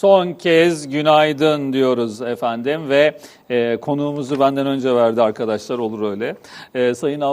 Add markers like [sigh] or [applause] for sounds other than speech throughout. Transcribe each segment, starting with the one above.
Son kez günaydın diyoruz efendim ve e, konuğumuzu benden önce verdi arkadaşlar olur öyle. E, sayın e,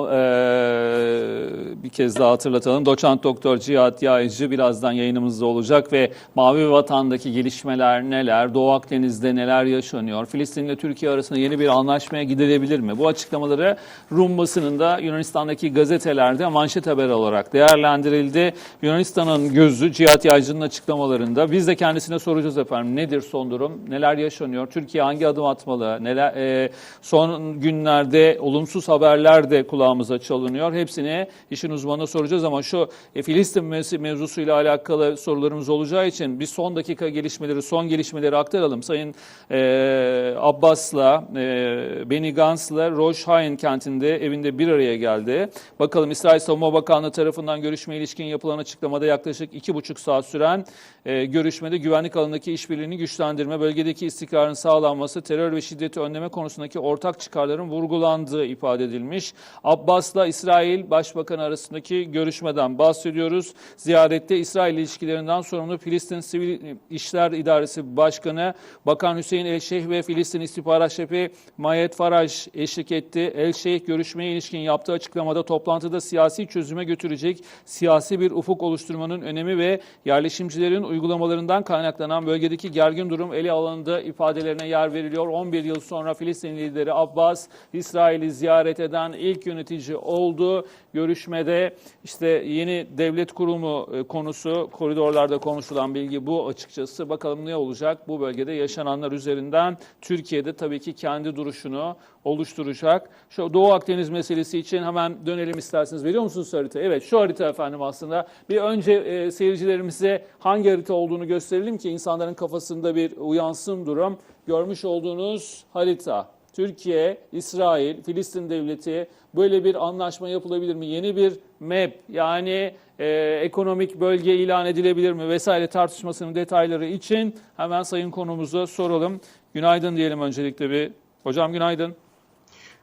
bir kez daha hatırlatalım. Doçent Doktor Cihat Yaycı birazdan yayınımızda olacak ve Mavi Vatan'daki gelişmeler neler, Doğu Akdeniz'de neler yaşanıyor, Filistin ile Türkiye arasında yeni bir anlaşmaya gidilebilir mi? Bu açıklamaları Rum basınında Yunanistan'daki gazetelerde manşet haber olarak değerlendirildi. Yunanistan'ın gözü Cihat Yaycı'nın açıklamalarında. Biz de kendisine soracağız efendim nedir son durum, neler yaşanıyor, Türkiye hangi adım atmalı, neler e, son günlerde olumsuz haberler de kulağımıza çalınıyor. Hepsini işin uzmanına soracağız ama şu e, Filistin mevzu- mevzusuyla alakalı sorularımız olacağı için bir son dakika gelişmeleri, son gelişmeleri aktaralım. Sayın e, Abbas'la, e, Benny Gantz'la Rojhain kentinde evinde bir araya geldi. Bakalım İsrail Savunma Bakanlığı tarafından görüşme ilişkin yapılan açıklamada yaklaşık iki buçuk saat süren e, görüşmede güvenlik alanındaki işbirliğini güçlendirme, bölgedeki istikrarın sağlanması, terör ve şiddeti önleme konusundaki ortak çıkarların vurgulandığı ifade edilmiş. Abbas'la İsrail Başbakanı arasındaki görüşmeden bahsediyoruz. Ziyarette İsrail ilişkilerinden sorumlu Filistin Sivil İşler İdaresi Başkanı Bakan Hüseyin Elşeyh ve Filistin İstihbarat Şefi Mayet Faraj eşlik etti. Elşeyh görüşmeye ilişkin yaptığı açıklamada toplantıda siyasi çözüme götürecek siyasi bir ufuk oluşturmanın önemi ve yerleşimcilerin uygulamalarından kaynaklanan bölgedeki gergin durum ele alındığı ifadelerine yer veriliyor. 11 yıl sonra Filistin lideri Abbas İsrail'i ziyaret eden ilk yönetici oldu. Görüşmede işte yeni devlet kurumu e, konusu koridorlarda konuşulan bilgi bu açıkçası. Bakalım ne olacak bu bölgede yaşananlar üzerinden Türkiye'de tabii ki kendi duruşunu oluşturacak. Şu Doğu Akdeniz meselesi için hemen dönelim isterseniz. Veriyor musunuz harita? Evet şu harita efendim aslında. Bir önce e, seyircilerimize hangi harita olduğunu gösterelim ki insanların kafasında bir uyansın durum. Görmüş olduğunuz harita. Türkiye, İsrail, Filistin devleti böyle bir anlaşma yapılabilir mi? Yeni bir map yani e, ekonomik bölge ilan edilebilir mi vesaire tartışmasının detayları için hemen sayın konumuza soralım. Günaydın diyelim öncelikle bir. Hocam günaydın.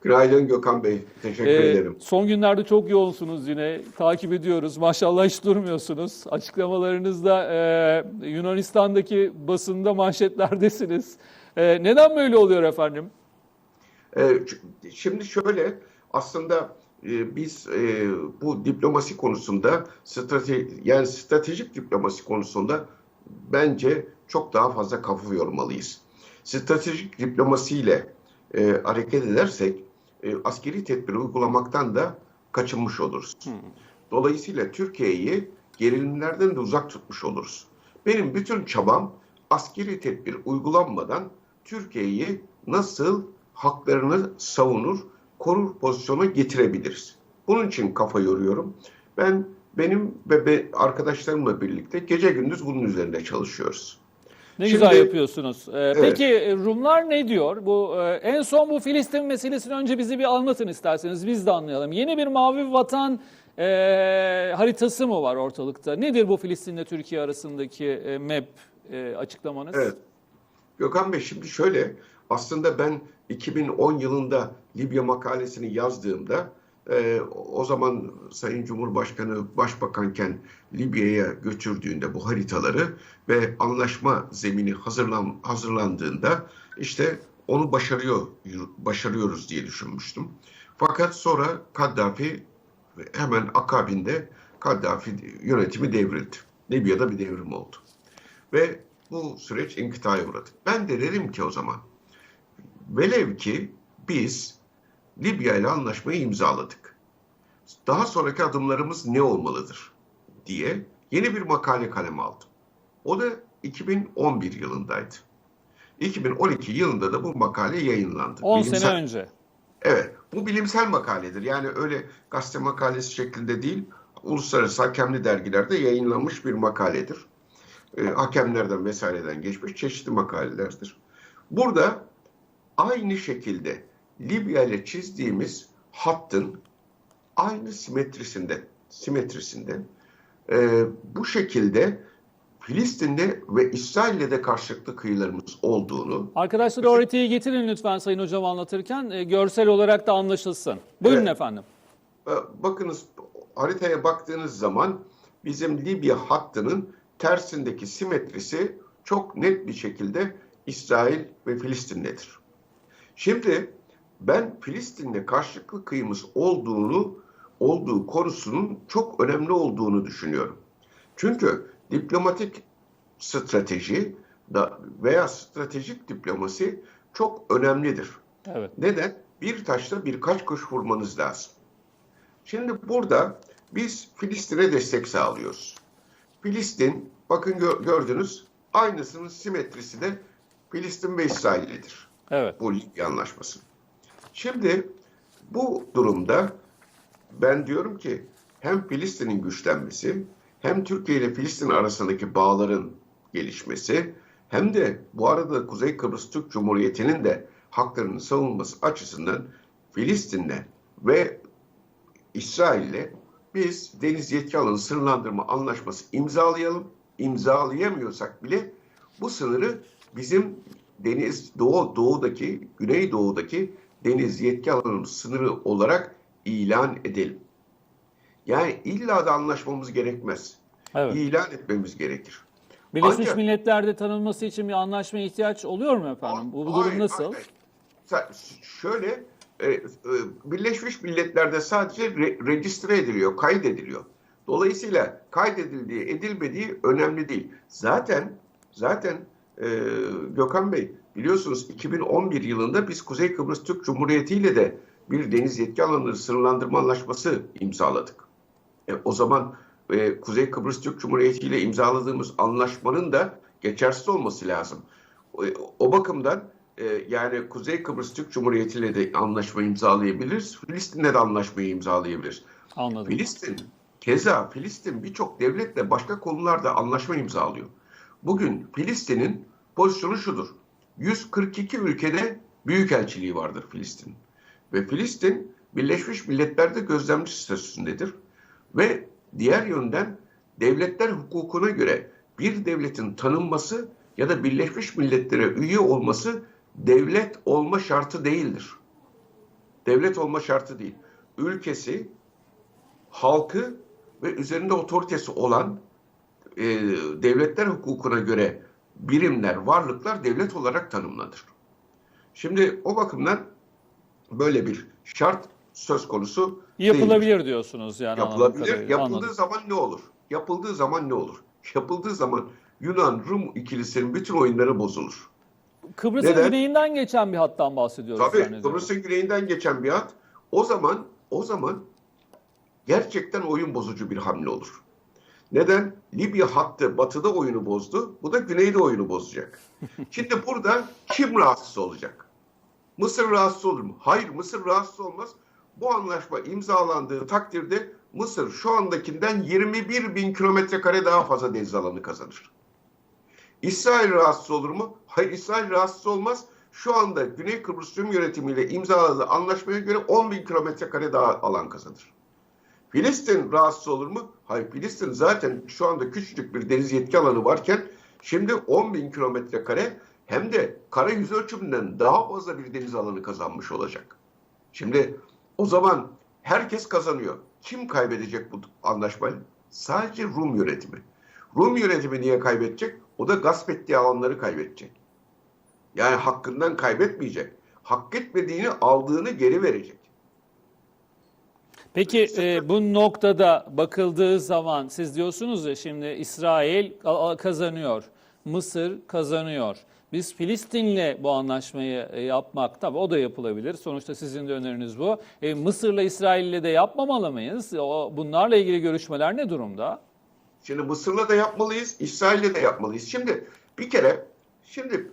Günaydın Gökhan Bey. Teşekkür Ee, ederim. son günlerde çok yoğunsunuz yine. Takip ediyoruz. Maşallah hiç durmuyorsunuz. Açıklamalarınızda e, Yunanistan'daki basında manşetlerdesiniz. E, neden böyle oluyor efendim? Ç- şimdi şöyle aslında e, biz e, bu diplomasi konusunda strate yani stratejik diplomasi konusunda bence çok daha fazla kafa yormalıyız. Stratejik diplomasiyle e, hareket edersek e, askeri tedbir uygulamaktan da kaçınmış oluruz. Dolayısıyla Türkiye'yi gerilimlerden de uzak tutmuş oluruz. Benim bütün çabam askeri tedbir uygulanmadan Türkiye'yi nasıl haklarını savunur, korur pozisyona getirebiliriz. Bunun için kafa yoruyorum. Ben benim ve arkadaşlarımla birlikte gece gündüz bunun üzerinde çalışıyoruz. Ne Şimdi- güzel yapıyorsunuz. Ee, Evet. Peki e, Rumlar ne diyor? Bu e, en son bu Filistin meselesini önce bizi bir anlatın isterseniz biz de anlayalım. Yeni bir mavi vatan e, haritası mı var ortalıkta? Nedir bu Filistin ile Türkiye arasındaki e, map e, açıklamanız? Evet. Gökhan Bey şimdi şöyle aslında ben 2010 yılında Libya makalesini yazdığımda e, o zaman Sayın Cumhurbaşkanı başbakanken Libya'ya götürdüğünde bu haritaları ve anlaşma zemini hazırlan, hazırlandığında işte onu başarıyor başarıyoruz diye düşünmüştüm. Fakat sonra Kaddafi hemen akabinde Kaddafi yönetimi devrildi. Libya'da bir devrim oldu. Ve bu süreç inkıtaya uğradı. Ben de dedim ki o zaman velev ki biz Libya ile anlaşmayı imzaladık. Daha sonraki adımlarımız ne olmalıdır diye yeni bir makale kaleme aldım. O da 2011 yılındaydı. 2012 yılında da bu makale yayınlandı. 10 Bilimsel- sene önce. Evet, bu bilimsel makaledir. Yani öyle gazete makalesi şeklinde değil, uluslararası hakemli dergilerde yayınlanmış bir makaledir. Ee, hakemlerden vesaireden geçmiş çeşitli makalelerdir. Burada aynı şekilde Libya ile çizdiğimiz hattın aynı simetrisinde, simetrisinde e, bu şekilde Filistin'de ve İsrail'le de karşılıklı kıyılarımız olduğunu Arkadaşlar o haritayı getirin lütfen Sayın Hocam anlatırken. e, görsel olarak da anlaşılsın. Buyurun Evet. efendim. Ee, Bakınız haritaya baktığınız zaman bizim Libya hattının tersindeki simetrisi çok net bir şekilde İsrail ve Filistin'dedir. Şimdi ben Filistin'le karşılıklı kıyımız olduğunu olduğu konusunun çok önemli olduğunu düşünüyorum. Çünkü diplomatik strateji veya stratejik diplomasi çok önemlidir. Evet. Neden? Bir taşla birkaç kuş vurmanız lazım. Şimdi burada biz Filistin'e destek sağlıyoruz. Filistin, bakın gö- gördünüz, aynısının simetrisi de Filistin ve İsrail'dedir Evet. bu Libya anlaşması. Şimdi bu durumda ben diyorum ki hem Filistin'in güçlenmesi hem Türkiye ile Filistin arasındaki bağların gelişmesi hem de bu arada Kuzey Kıbrıs Türk Cumhuriyeti'nin de haklarını savunması açısından Filistin'le ve İsrail'le biz deniz yetki alanı sınırlandırma anlaşması imzalayalım. İmzalayamıyorsak bile bu sınırı bizim deniz doğu doğudaki güneydoğudaki deniz yetki alanımız sınırı olarak ilan edelim. Yani illa da anlaşmamız gerekmez. Evet. İlan etmemiz gerekir. Birleşmiş Ancak- Milletler'de tanınması için bir anlaşmaya ihtiyaç oluyor mu efendim? Bu, bu durum Hayır, nasıl? hayır. Şöyle e, e, Birleşmiş Milletler'de sadece re- registre ediliyor, kaydediliyor. Dolayısıyla kaydedildiği, edilmediği önemli değil. Zaten zaten e, Gökhan Bey biliyorsunuz 2011 yılında biz Kuzey Kıbrıs Türk Cumhuriyeti ile de bir deniz yetki alanları sınırlandırma anlaşması imzaladık. E, o zaman e, Kuzey Kıbrıs Türk Cumhuriyeti ile imzaladığımız anlaşmanın da geçersiz olması lazım. O, o bakımdan e, yani Kuzey Kıbrıs Türk Cumhuriyeti ile de anlaşma imzalayabiliriz. Filistin'le de anlaşmayı imzalayabiliriz. Anladım. Filistin, keza Filistin birçok devletle başka konularda anlaşma imzalıyor. Bugün Filistin'in pozisyonu şudur. 142 ülkede büyükelçiliği vardır Filistin. Ve Filistin Birleşmiş Milletler'de gözlemci statüsündedir. Ve diğer yönden devletler hukukuna göre bir devletin tanınması ya da Birleşmiş Milletler'e üye olması devlet olma şartı değildir. Devlet olma şartı değil. Ülkesi, halkı ve üzerinde otoritesi olan e, devletler hukukuna göre birimler, varlıklar devlet olarak tanımlanır. Şimdi o bakımdan böyle bir şart söz konusu değildir. Yapılabilir diyorsunuz yani. Yapılabilir. Yapıldığı Anladım. zaman ne olur? Yapıldığı zaman ne olur? Yapıldığı zaman Yunan-Rum ikilisinin bütün oyunları bozulur. Kıbrıs'ın Neden? güneyinden geçen bir hattan bahsediyoruz. Tabii. Kıbrıs'ın güneyinden geçen bir hat o zaman o zaman gerçekten oyun bozucu bir hamle olur. Neden? Libya hattı batıda oyunu bozdu. Bu da güneyde oyunu bozacak. Şimdi burada kim rahatsız olacak? Mısır rahatsız olur mu? Hayır Mısır rahatsız olmaz. Bu anlaşma imzalandığı takdirde Mısır şu andakinden 21 bin kilometre kare daha fazla deniz alanı kazanır. İsrail rahatsız olur mu? Hayır İsrail rahatsız olmaz. Şu anda Güney Kıbrıs Rum yönetimiyle imzaladığı anlaşmaya göre 10 bin kilometre kare daha alan kazanır. Filistin rahatsız olur mu? Hayır Filistin zaten şu anda küçücük bir deniz yetki alanı varken şimdi 10 bin kilometre kare hem de kara yüz ölçümünden daha fazla bir deniz alanı kazanmış olacak. Şimdi o zaman herkes kazanıyor. Kim kaybedecek bu anlaşmayı? Sadece Rum yönetimi. Rum yönetimi niye kaybedecek? O da gasp ettiği alanları kaybedecek. Yani hakkından kaybetmeyecek. Hak etmediğini aldığını geri verecek. Peki e, bu noktada bakıldığı zaman siz diyorsunuz ya şimdi İsrail kazanıyor, Mısır kazanıyor. Biz Filistin'le bu anlaşmayı e, yapmak tabii o da yapılabilir. Sonuçta sizin de öneriniz bu. E, Mısır'la İsrail'le de yapmamalı mıyız? O, bunlarla ilgili görüşmeler ne durumda? Şimdi Mısır'la da yapmalıyız, İsrail'le de yapmalıyız. Şimdi bir kere, şimdi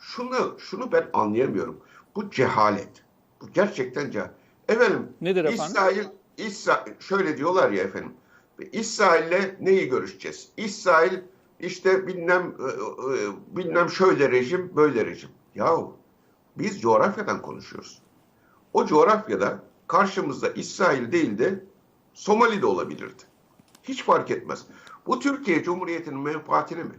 şunu şunu ben anlayamıyorum. Bu cehalet. Bu gerçekten cehalet. Efendim, Nedir efendim? İsrail, İsrail, şöyle diyorlar ya efendim. İsrail'le neyi görüşeceğiz? İsrail işte bilmem e, e, bilmem şöyle rejim, böyle rejim. Yahu biz coğrafyadan konuşuyoruz. O coğrafyada karşımızda İsrail değil de Somali de olabilirdi. Hiç fark etmez. Bu Türkiye Cumhuriyeti'nin menfaatini mi?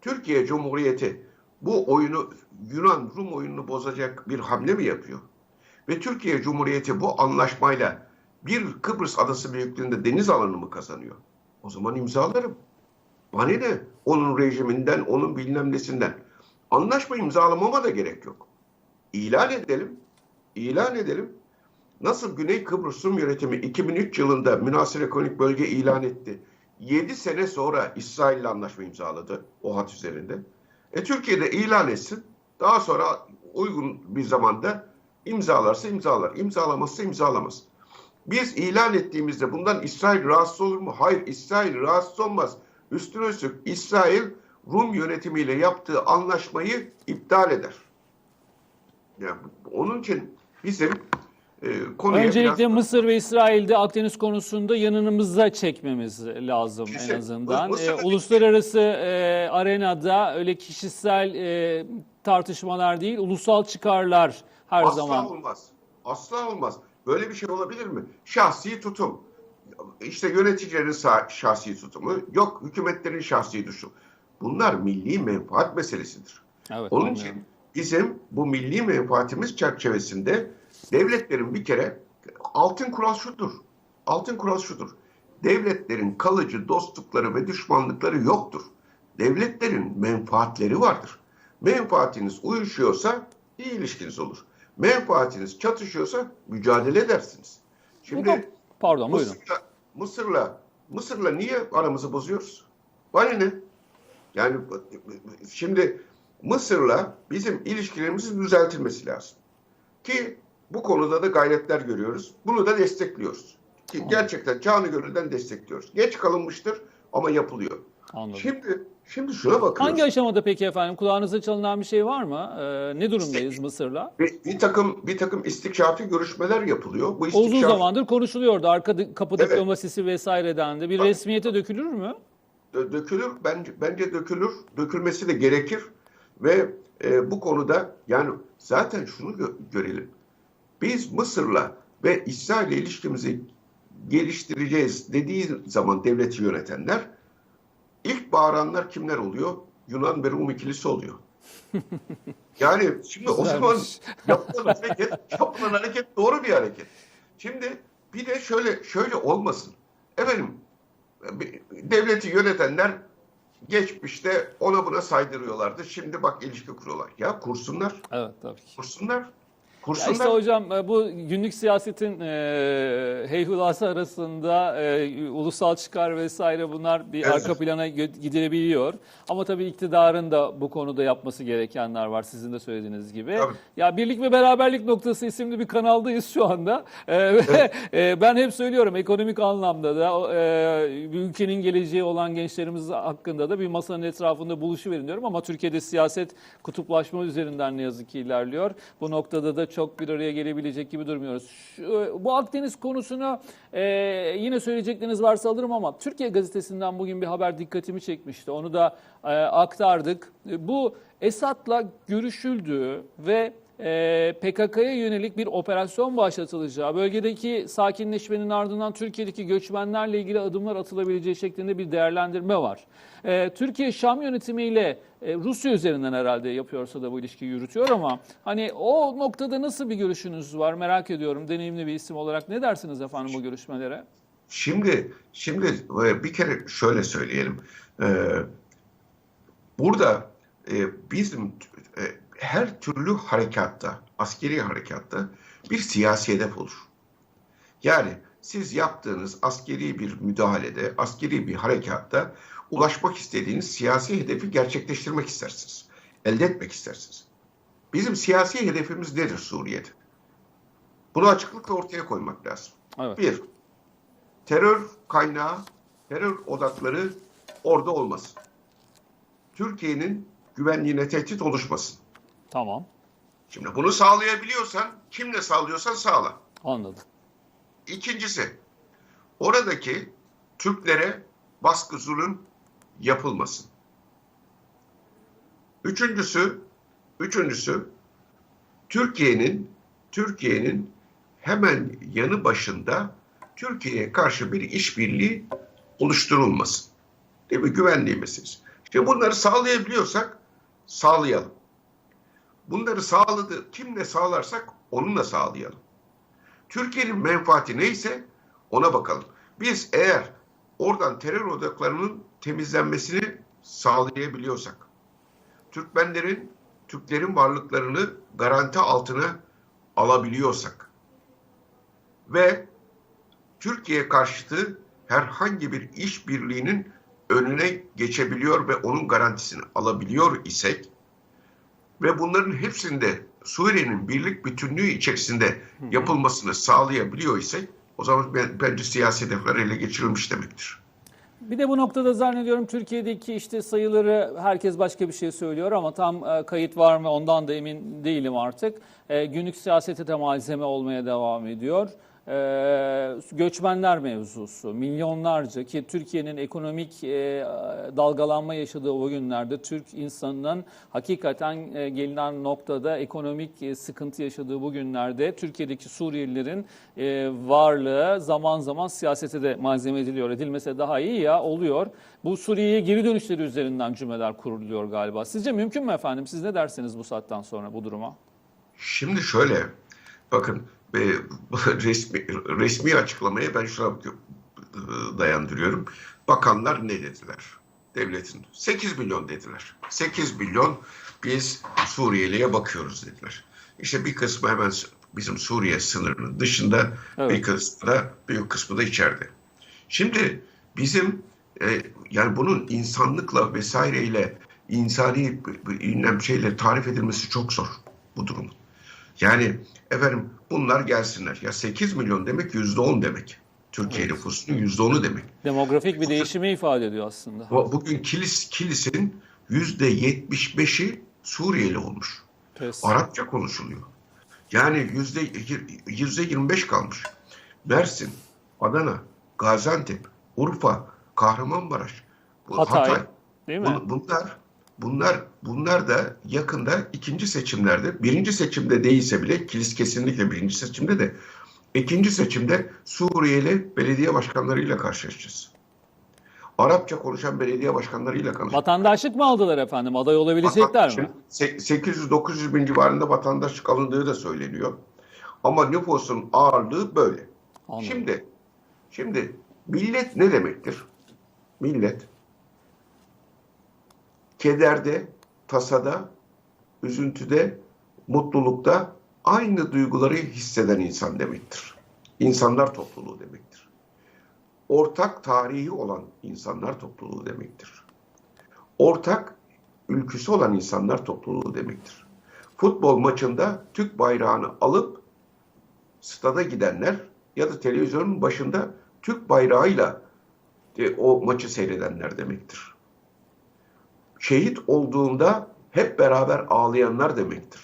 Türkiye Cumhuriyeti bu oyunu Yunan Rum oyununu bozacak bir hamle mi yapıyor? Ve Türkiye Cumhuriyeti bu anlaşmayla bir Kıbrıs adası büyüklüğünde deniz alanı mı kazanıyor? O zaman imzalarım. Bana ne? Onun rejiminden, onun bilmem nesinden. Anlaşma imzalamama da gerek yok. İlan edelim. İlan edelim. Nasıl Güney Kıbrıs Rum yönetimi 2003 yılında münasır ekonomik bölge ilan etti. 7 sene sonra İsrail ile anlaşma imzaladı o hat üzerinde. E Türkiye'de ilan etsin. Daha sonra uygun bir zamanda imzalarsa imzalar. İmzalamazsa imzalamaz. Biz ilan ettiğimizde bundan İsrail rahatsız olur mu? Hayır, İsrail rahatsız olmaz. Üstüne üstlük İsrail Rum yönetimiyle yaptığı anlaşmayı iptal eder. Yani onun için bizim e, konuya Öncelikle biraz- Mısır ve İsrail'de Akdeniz konusunda yanımıza çekmemiz lazım Kesin. en azından. Mısır'da değil. uluslararası e, arenada öyle kişisel e, tartışmalar değil, ulusal çıkarlar her Asla zaman. olmaz. Asla olmaz. Böyle bir şey olabilir mi? Şahsi tutum. İşte yöneticilerin şahsi tutumu, yok hükümetlerin şahsi tutumu. Bunlar milli menfaat meselesidir. Evet, Onun anlıyorum. için bizim bu milli menfaatimiz çerçevesinde devletlerin bir kere altın kural şudur. Altın kural şudur. Devletlerin kalıcı dostlukları ve düşmanlıkları yoktur. Devletlerin menfaatleri vardır. Menfaatiniz uyuşuyorsa iyi ilişkiniz olur. Menfaatiniz çatışıyorsa mücadele edersiniz. Da- Şimdi Pardon buyurun. Mısır'la, Mısır'la, Mısır'la niye aramızı bozuyoruz? Bana ne? Yani şimdi Mısır'la bizim ilişkilerimizin düzeltilmesi lazım. Ki bu konuda da gayretler görüyoruz. Bunu da destekliyoruz. Ki gerçekten canı gönülden destekliyoruz. Geç kalınmıştır ama yapılıyor. Anladım. Şimdi şimdi şuna bakıyoruz. Hangi aşamada peki efendim? Kulağınıza çalınan bir şey var mı? Ee, ne durumdayız Mısır'la? bir, bir takım bir takım istikşafi görüşmeler yapılıyor. Bu Uzun istikşaf zamandır konuşuluyordu. Arka kapı Evet. diplomasisi vesaire dendi. Bir Tabii. resmiyete dökülür mü? dö- dökülür. Bence, bence dökülür. Dökülmesi de gerekir. Ve e, bu konuda yani zaten şunu gö- görelim. Biz Mısır'la ve İsrail'le ilişkimizi geliştireceğiz dediği zaman devleti yönetenler ilk bağıranlar kimler oluyor? Yunan ve Rum ikilisi oluyor. [laughs] Yani şimdi o zaman Güzelmiş. yapılan hareket, yapılan hareket doğru bir hareket. Şimdi bir de şöyle şöyle olmasın. Efendim devleti yönetenler geçmişte ona buna saydırıyorlardı. Şimdi bak ilişki kuruyorlar. Ya kursunlar, Evet tabii ki. kursunlar, Ya kursunlar. işte hocam e, bu günlük siyasetin e, heyhulası arasında e, ulusal çıkar vesaire bunlar bir Evet. arka plana gidilebiliyor. Ama tabii iktidarın da bu konuda yapması gerekenler var sizin de söylediğiniz gibi. Tabii. Ya Birlik ve Beraberlik Noktası isimli bir kanaldayız şu anda. E, ve [laughs] e, ben hep söylüyorum ekonomik anlamda da e, ülkenin geleceği olan gençlerimiz hakkında da bir masanın etrafında buluşuverin diyorum ama Türkiye'de siyaset kutuplaşma üzerinden ne yazık ki ilerliyor. Bu noktada da çok bir araya gelebilecek gibi durmuyoruz. Şu, bu Akdeniz konusunu e, yine söyleyecekleriniz varsa alırım ama Türkiye Gazetesi'nden bugün bir haber dikkatimi çekmişti. Onu da e, aktardık. E, Bu Esad'la görüşüldüğü ve e, PKK'ya yönelik bir operasyon başlatılacağı, bölgedeki sakinleşmenin ardından Türkiye'deki göçmenlerle ilgili adımlar atılabileceği şeklinde bir değerlendirme var. E, Türkiye Şam yönetimiyle e, Rusya üzerinden herhalde yapıyorsa da bu ilişkiyi yürütüyor ama hani o noktada nasıl bir görüşünüz var merak ediyorum. Deneyimli bir isim olarak ne dersiniz efendim bu görüşmelere? Şimdi şimdi e, bir kere şöyle söyleyelim. Ee, burada e, bizim e, her türlü harekatta, askeri harekatta bir siyasi hedef olur. Yani siz yaptığınız askeri bir müdahalede, askeri bir harekatta ulaşmak istediğiniz siyasi hedefi gerçekleştirmek istersiniz. Elde etmek istersiniz. Bizim siyasi hedefimiz nedir Suriye'de? Bunu açıklıkla ortaya koymak lazım. Evet. Bir, terör kaynağı, terör odakları orada olmasın. Türkiye'nin güvenliğine tehdit oluşmasın. Tamam. Şimdi bunu sağlayabiliyorsan, kimle sağlıyorsan sağla. Anladım. İkincisi, oradaki Türklere baskı zulüm yapılmasın. Üçüncüsü, üçüncüsü Türkiye'nin Türkiye'nin hemen yanı başında Türkiye'ye karşı bir işbirliği oluşturulmasın. Değil mi? Güvenliği meselesi. İşte bunları sağlayabiliyorsak sağlayalım. Bunları sağladı, kimle sağlarsak onunla sağlayalım. Türkiye'nin menfaati neyse ona bakalım. Biz eğer oradan terör odaklarının temizlenmesini sağlayabiliyorsak, Türkmenlerin, Türklerin varlıklarını garanti altına alabiliyorsak ve Türkiye karşıtı herhangi bir işbirliğinin önüne geçebiliyor ve onun garantisini alabiliyor isek ve bunların hepsinde Suriye'nin birlik bütünlüğü içerisinde yapılmasını sağlayabiliyor isek o zaman ben- bence siyasi hedefler ele geçirilmiş demektir. Bir de bu noktada zannediyorum Türkiye'deki işte sayıları herkes başka bir şey söylüyor ama tam e, kayıt var mı ondan da emin değilim artık. E, günlük siyasete de malzeme olmaya devam ediyor. E, göçmenler mevzusu milyonlarca ki Türkiye'nin ekonomik e, dalgalanma yaşadığı o günlerde Türk insanının hakikaten e, gelinen noktada ekonomik e, sıkıntı yaşadığı bu günlerde Türkiye'deki Suriyelilerin e, varlığı zaman zaman siyasete de malzeme ediliyor. Edilmese daha iyi ya oluyor. Bu Suriye'ye geri dönüşleri üzerinden cümleler kuruluyor galiba. Sizce mümkün mü efendim? Siz ne dersiniz bu saatten sonra bu duruma? Şimdi şöyle, bakın e, [laughs] resmi, resmi açıklamayı ben şuna e, dayandırıyorum. Bakanlar ne dediler? Devletin 8 milyon dediler. 8 milyon biz Suriyeli'ye bakıyoruz dediler. İşte bir kısmı hemen bizim Suriye sınırının dışında, Evet. bir kısmı da büyük kısmı da içeride. Şimdi bizim e, yani bunun insanlıkla vesaireyle insani ünlem şeyle tarif edilmesi çok zor bu durumun. Yani efendim bunlar gelsinler. Ya 8 milyon demek yüzde 10 demek. Türkiye nüfusunun yüzde 10'u demek. Demografik bir değişimi ifade ediyor aslında. Bu- Bugün Kilis, Kilis'in yüzde 75'i Suriyeli olmuş. Pes. Arapça konuşuluyor. Yani yüzde yüzde 25 kalmış. Mersin, Adana, Gaziantep, Urfa, Kahramanmaraş, bu Hatay, Değil mi? Bun- Bunlar bunlar bunlar da yakında ikinci seçimlerde birinci seçimde değilse bile kilis kesinlikle birinci seçimde de ikinci seçimde Suriyeli belediye başkanlarıyla karşılaşacağız. Arapça konuşan belediye başkanlarıyla karşılaşacağız. Vatandaşlık mı aldılar efendim? Aday olabilecekler mi? 800-900 bin civarında vatandaşlık alındığı da söyleniyor. Ama nüfusun ağırlığı böyle. Anladım. Şimdi şimdi millet ne demektir? Millet kederde, tasada, üzüntüde, mutlulukta aynı duyguları hisseden insan demektir. İnsanlar topluluğu demektir. Ortak tarihi olan insanlar topluluğu demektir. Ortak ülküsü olan insanlar topluluğu demektir. Futbol maçında Türk bayrağını alıp stada gidenler ya da televizyonun başında Türk bayrağıyla e, o maçı seyredenler demektir. Şehit olduğunda hep beraber ağlayanlar demektir.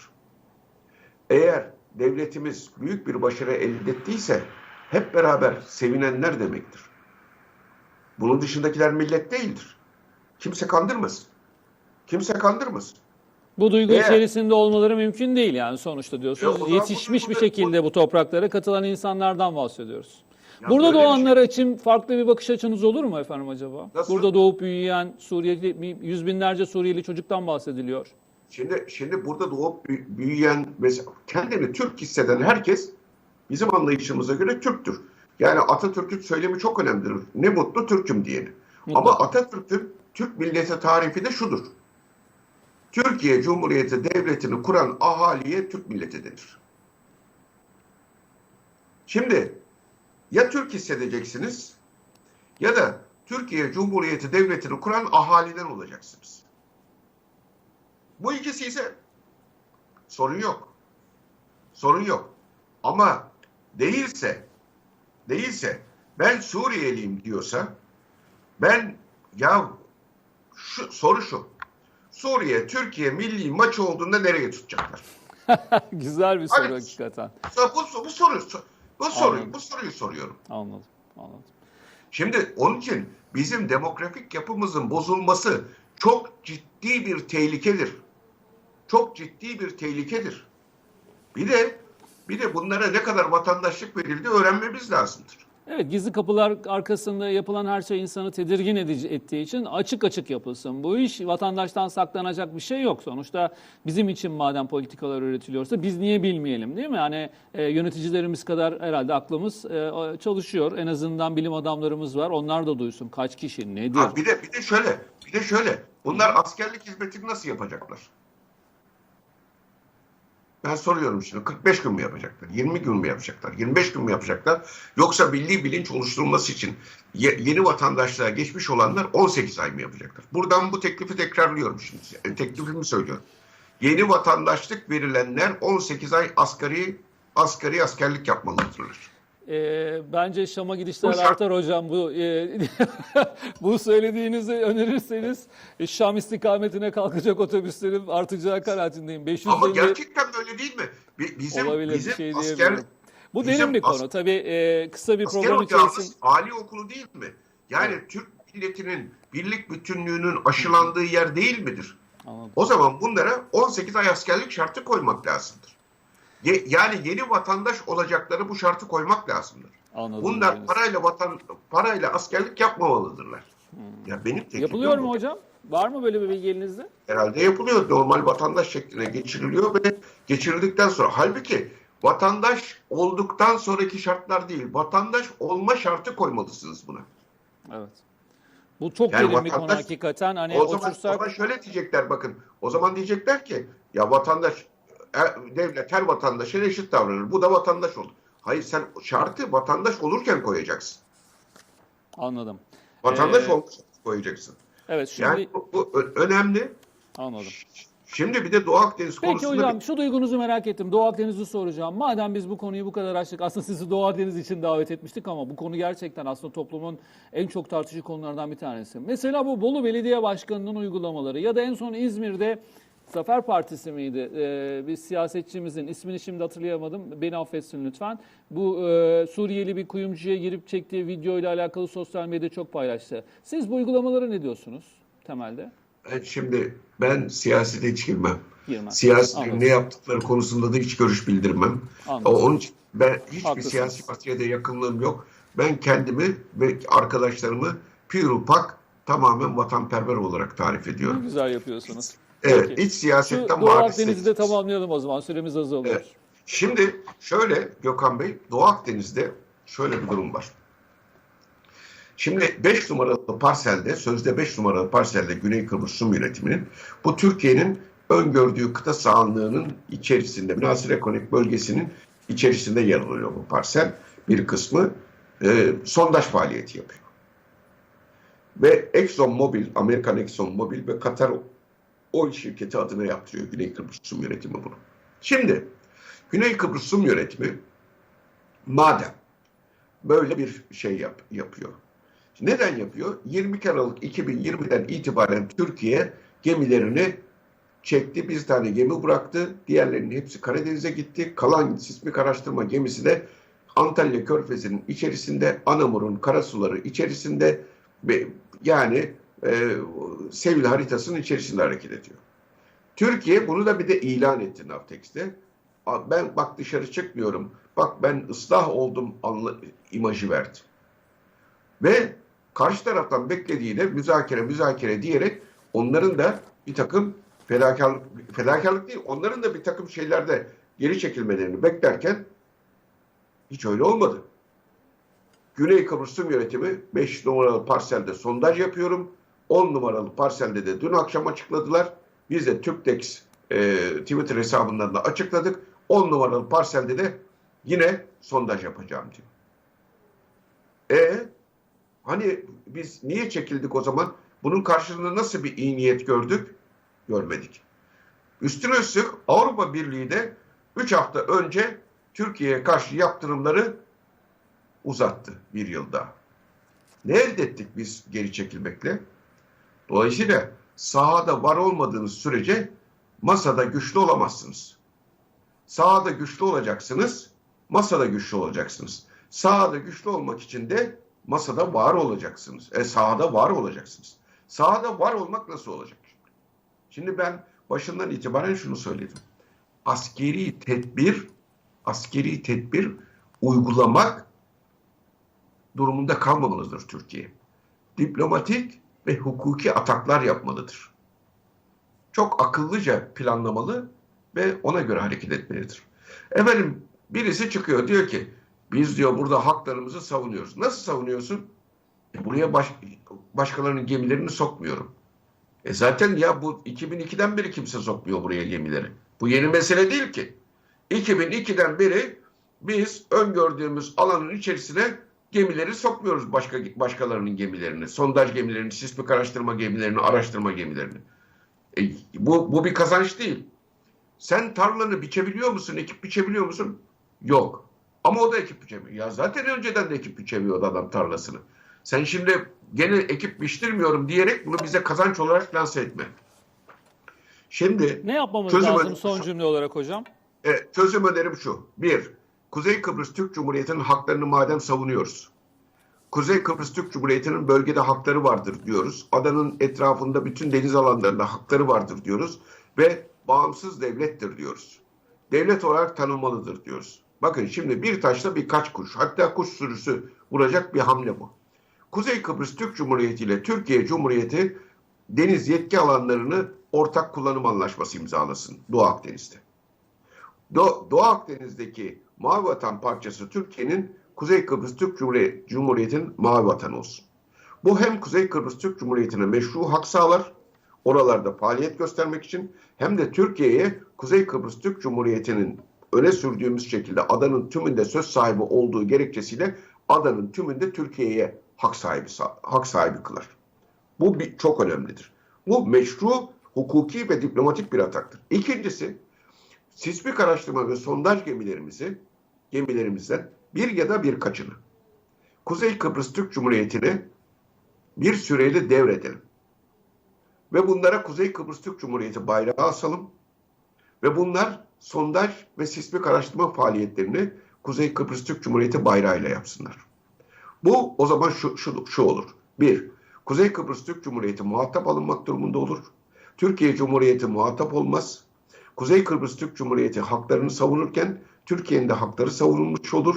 Eğer devletimiz büyük bir başarı elde ettiyse hep beraber sevinenler demektir. Bunun dışındakiler millet değildir. Kimse kandırmasın. Kimse kandırmasın. Bu duygu Eğer- içerisinde olmaları mümkün değil yani sonuçta diyorsunuz. bu Yetişmiş bir şekilde bu topraklara katılan insanlardan bahsediyoruz. Ya Burada doğanlar için farklı bir bakış açınız olur mu efendim acaba? Nasıl? Burada doğup büyüyen Suriyeli, yüz binlerce Suriyeli çocuktan bahsediliyor. Şimdi şimdi burada doğup bü- büyüyen mesela kendini Türk hisseden herkes bizim anlayışımıza göre Türktür. Yani Atatürk'ün söylemi çok önemlidir. Ne mutlu Türk'üm diyeni. Ama Mutlaka. Atatürk'ün Türk milleti tarifi de şudur. Türkiye Cumhuriyeti Devleti'ni kuran ahaliye Türk milleti denir. Şimdi ya Türk hissedeceksiniz ya da Türkiye Cumhuriyeti Devleti'ni kuran ahaliden olacaksınız. Bu ikisi ise sorun yok. Sorun yok. Ama değilse değilse ben Suriyeliyim diyorsa ben ya şu soru şu. Suriye Türkiye milli maç olduğunda nereye tutacaklar? [laughs] Güzel bir soru Hadi. hakikaten. Bu, bu soru bu soruyu bu soruyu soruyorum. Anladım. Anladım. Şimdi onun için bizim demografik yapımızın bozulması çok ciddi bir tehlikedir. Çok ciddi bir tehlikedir. Bir de bir de bunlara ne kadar vatandaşlık verildi öğrenmemiz lazımdır. Evet gizli kapılar arkasında yapılan her şey insanı tedirgin edici ettiği için açık açık yapılsın. Bu iş vatandaştan saklanacak bir şey yok. Sonuçta bizim için madem politikalar üretiliyorsa biz niye bilmeyelim değil mi? Yani e, yöneticilerimiz kadar herhalde aklımız e, çalışıyor. En azından bilim adamlarımız var. Onlar da duysun kaç kişi nedir? Ha, bir de bir de şöyle, bir de şöyle. Bunlar askerlik hizmetini nasıl yapacaklar? Ben soruyorum şimdi 45 gün mü yapacaklar? 20 gün mü yapacaklar? 25 gün mü yapacaklar? Yoksa milli bilinç oluşturulması için ye- yeni vatandaşlığa geçmiş olanlar 18 ay mı yapacaklar? Buradan bu teklifi tekrarlıyorum şimdi. teklifimi söylüyorum. Yeni vatandaşlık verilenler 18 ay asgari asgari askerlik yapmalıdırlar. E, bence Şam'a gidişler artar hocam. Bu e, [laughs] bu söylediğinizi önerirseniz e, Şam istikametine kalkacak otobüslerin artacağı kanaatindeyim. 500 Ama gerçekten böyle değil mi? Bi- Bizim, Olabilir bizim şey asker. Bu bizim derin bir konu. Tabii e, kısa bir asker program içerisinde. Ali okulu değil mi? Yani Türk milletinin birlik bütünlüğünün aşılandığı yer değil midir? Anladım. O zaman bunlara 18 ay askerlik şartı koymak lazımdır. Ye- yani yeni vatandaş olacakları bu şartı koymak lazımdır. Anladım. Bunlar Deniz. parayla vatan parayla askerlik yapmamalıdırlar. Ya benim Yapılıyor mu hocam? Var mı böyle bir bilgi elinizde? herhalde yapılıyor. Normal vatandaş şekline geçiriliyor ve geçirildikten sonra halbuki vatandaş olduktan sonraki şartlar değil, vatandaş olma şartı koymalısınız buna. Evet. Bu çok Yani derin bir konu hakikaten. Hani o zaman, otursak zaman şöyle diyecekler bakın. O zaman diyecekler ki ya vatandaş devlet her vatandaşa eşit davranır. Bu da vatandaş olur. Hayır sen şartı vatandaş olurken koyacaksın. anladım. Vatandaş Ee, olurken koyacaksın. Evet şimdi Yani bu, bu önemli. anladım. Şimdi bir de Doğu Akdeniz Peki konusunda hocam bir- şu duygunuzu merak ettim. Doğu Akdeniz'i soracağım. Madem biz bu konuyu bu kadar açtık aslında sizi Doğu Akdeniz için davet etmiştik ama bu konu gerçekten aslında toplumun en çok tartışıcı konulardan bir tanesi. Mesela bu Bolu Belediye Başkanı'nın uygulamaları ya da en son İzmir'de Zafer Partisi miydi? Ee, bir siyasetçimizin ismini şimdi hatırlayamadım. Beni affetsin lütfen. Bu e, Suriyeli bir kuyumcuya girip çektiği video ile alakalı sosyal medyada çok paylaştı. Siz bu uygulamalara ne diyorsunuz temelde? Ben şimdi ben siyasete hiç girmem. Girmez. Ne yaptıkları konusunda da hiç görüş bildirmem. Anladım. Onun için ben hiçbir Haklısınız. siyasi partiye de yakınlığım yok. Ben kendimi ve arkadaşlarımı pür tamamen vatanperver olarak tarif Ne ediyorum. güzel yapıyorsunuz. Evet, Peki. iç Şu siyasetten Doğu marifet Akdeniz'i de edeceğiz. tamamlayalım o zaman. Süremiz azalıyor. Evet. Şimdi şöyle Gökhan Bey, Doğu Akdeniz'de şöyle bir durum var. Şimdi 5 numaralı parselde, sözde 5 numaralı parselde Güney Kıbrıs Rum yönetiminin bu Türkiye'nin öngördüğü kıta sahanlığının içerisinde, münasır ekonomik bölgesinin içerisinde yer alıyor bu parsel. Bir kısmı e, sondaj faaliyeti yapıyor. Ve Exxon Mobil, Amerikan Exxon Mobil ve Katar Oil şirketi adına yaptırıyor Güney Kıbrıs Rum yönetimi bunu. Şimdi Güney Kıbrıs Rum yönetimi madem böyle bir şey yap, yapıyor. Neden yapıyor? 22 Aralık 2020'den itibaren Türkiye gemilerini çekti. Bir tane gemi bıraktı. Diğerlerinin hepsi Karadeniz'e gitti. Kalan sismik araştırma gemisi de Antalya Körfezi'nin içerisinde, Anamur'un karasuları içerisinde ve yani e, Sevil haritasının içerisinde hareket ediyor. Türkiye bunu da bir de ilan etti Navtex'te. Ben bak dışarı çıkmıyorum. Bak ben ıslah oldum anla, imajı verdi. Ve karşı taraftan beklediğiyle müzakere müzakere diyerek onların da bir takım fedakarlık, fedakarlık değil onların da bir takım şeylerde geri çekilmelerini beklerken hiç öyle olmadı. Güney Kıbrıs Rum Yönetimi 5 numaralı parselde sondaj yapıyorum. 10 numaralı parselde de dün akşam açıkladılar. Biz de Türktex e, Twitter hesabından da açıkladık. 10 numaralı parselde de yine sondaj yapacağım diyor. E hani biz niye çekildik o zaman? Bunun karşılığında nasıl bir iyi niyet gördük? Görmedik. Üstüne üstlük Avrupa Birliği de 3 hafta önce Türkiye'ye karşı yaptırımları uzattı bir yıl daha. Ne elde ettik biz geri çekilmekle? Dolayısıyla sahada var olmadığınız sürece masada güçlü olamazsınız. Sahada güçlü olacaksınız, masada güçlü olacaksınız. Sahada güçlü olmak için de masada var olacaksınız. E sahada var olacaksınız. Sahada var olmak nasıl olacak? Şimdi ben başından itibaren şunu söyledim. Askeri tedbir, askeri tedbir uygulamak durumunda kalmamalıdır Türkiye. Diplomatik ve hukuki ataklar yapmalıdır. Çok akıllıca planlamalı ve ona göre hareket etmelidir. Efendim birisi çıkıyor diyor ki biz diyor burada haklarımızı savunuyoruz. Nasıl savunuyorsun? E, buraya baş, başkalarının gemilerini sokmuyorum. E zaten ya bu 2002'den beri kimse sokmuyor buraya gemileri. Bu yeni mesele değil ki. 2002'den beri biz öngördüğümüz alanın içerisine gemileri sokmuyoruz başka başkalarının gemilerini. Sondaj gemilerini, sismik araştırma gemilerini, araştırma gemilerini. E, bu, bu bir kazanç değil. Sen tarlanı biçebiliyor musun? Ekip biçebiliyor musun? Yok. Ama o da ekip biçemiyor. Ya zaten önceden de ekip biçemiyordu adam tarlasını. Sen şimdi gene ekip biçtirmiyorum diyerek bunu bize kazanç olarak lanse etme. Şimdi Ne yapmamız Çözüm lazım son cümle olarak hocam? e, çözüm önerim şu. Bir, Kuzey Kıbrıs Türk Cumhuriyeti'nin haklarını madem savunuyoruz. Kuzey Kıbrıs Türk Cumhuriyeti'nin bölgede hakları vardır diyoruz. Adanın etrafında bütün deniz alanlarında hakları vardır diyoruz. Ve bağımsız devlettir diyoruz. Devlet olarak tanınmalıdır diyoruz. Bakın şimdi bir taşla birkaç kuş hatta kuş sürüsü vuracak bir hamle bu. Kuzey Kıbrıs Türk Cumhuriyeti ile Türkiye Cumhuriyeti deniz yetki alanlarını ortak kullanım anlaşması imzalasın Doğu Akdeniz'de. Do- Doğu Akdeniz'deki Mavi Vatan parçası Türkiye'nin Kuzey Kıbrıs Türk Cumhuriyeti, Cumhuriyeti'nin mavi vatanı olsun. Bu hem Kuzey Kıbrıs Türk Cumhuriyeti'ne meşru hak sağlar, oralarda faaliyet göstermek için hem de Türkiye'ye Kuzey Kıbrıs Türk Cumhuriyeti'nin öne sürdüğümüz şekilde adanın tümünde söz sahibi olduğu gerekçesiyle adanın tümünde Türkiye'ye hak sahibi hak sahibi kılar. Bu bir, çok önemlidir. Bu meşru, hukuki ve diplomatik bir ataktır. İkincisi, sismik araştırma ve sondaj gemilerimizi, gemilerimizden bir ya da birkaçını Kuzey Kıbrıs Türk Cumhuriyeti'ne bir süreyle devredelim. Ve bunlara Kuzey Kıbrıs Türk Cumhuriyeti bayrağı asalım. Ve bunlar sondaj ve sismik araştırma faaliyetlerini Kuzey Kıbrıs Türk Cumhuriyeti bayrağıyla yapsınlar. Bu o zaman şu, şu, şu olur. Bir, Kuzey Kıbrıs Türk Cumhuriyeti muhatap alınmak durumunda olur. Türkiye Cumhuriyeti muhatap olmaz. Kuzey Kıbrıs Türk Cumhuriyeti haklarını savunurken Türkiye'nin de hakları savunulmuş olur.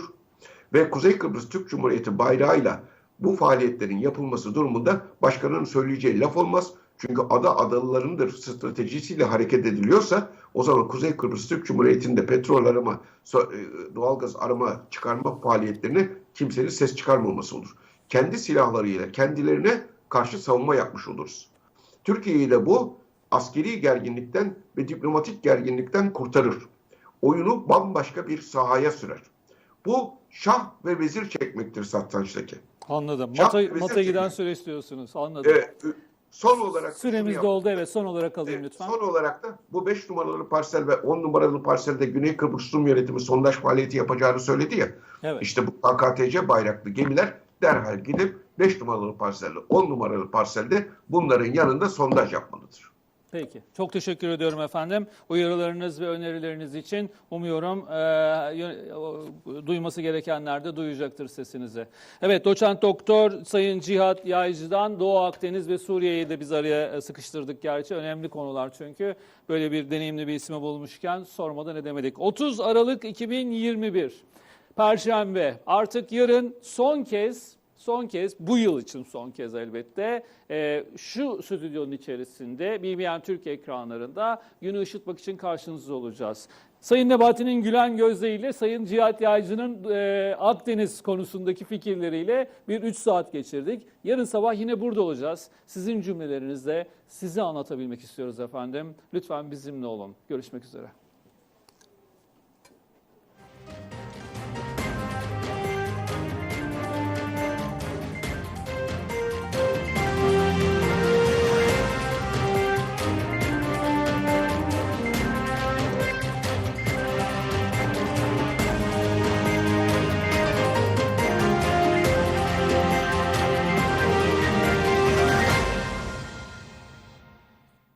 Ve Kuzey Kıbrıs Türk Cumhuriyeti bayrağıyla bu faaliyetlerin yapılması durumunda başkanın söyleyeceği laf olmaz. Çünkü ada adalılarındır stratejisiyle hareket ediliyorsa o zaman Kuzey Kıbrıs Türk Cumhuriyeti'nde petrol arama, e, doğalgaz arama çıkarma faaliyetlerine kimsenin ses çıkarmaması olur. Kendi silahlarıyla kendilerine karşı savunma yapmış oluruz. Türkiye'yi de bu askeri gerginlikten ve diplomatik gerginlikten kurtarır. Oyunu bambaşka bir sahaya sürer. Bu şah ve vezir çekmektir satrançtaki. Anladım. Şah Mata, mata giden süre istiyorsunuz. Anladım. Evet, son olarak Süremiz yap- doldu. Evet son olarak alayım Evet, lütfen. Son olarak da bu 5 numaralı parsel ve 10 numaralı parselde Güney Kıbrıs Rum Yönetimi sondaj faaliyeti yapacağını söyledi ya. Evet. İşte bu KKTC bayraklı gemiler derhal gidip 5 numaralı parselde 10 numaralı parselde bunların yanında sondaj yapmalıdır. Peki. Çok teşekkür ediyorum efendim. Uyarılarınız ve önerileriniz için umuyorum e, duyması gerekenler de duyacaktır sesinizi. Evet, doçent doktor Sayın Cihat Yaycı'dan Doğu Akdeniz ve Suriye'yi de biz araya e, sıkıştırdık gerçi. Önemli konular çünkü. Böyle bir deneyimli bir ismi bulmuşken sormadan edemedik. 30 Aralık 2021 Perşembe artık yarın son kez son kez bu yıl için son kez elbette e, şu stüdyonun içerisinde BBN Türk ekranlarında günü ışıtmak için karşınızda olacağız. Sayın Nebati'nin gülen gözleriyle Sayın Cihat Yaycı'nın e, Akdeniz konusundaki fikirleriyle bir 3 saat geçirdik. Yarın sabah yine burada olacağız. Sizin cümlelerinizle sizi anlatabilmek istiyoruz efendim. Lütfen bizimle olun. Görüşmek üzere.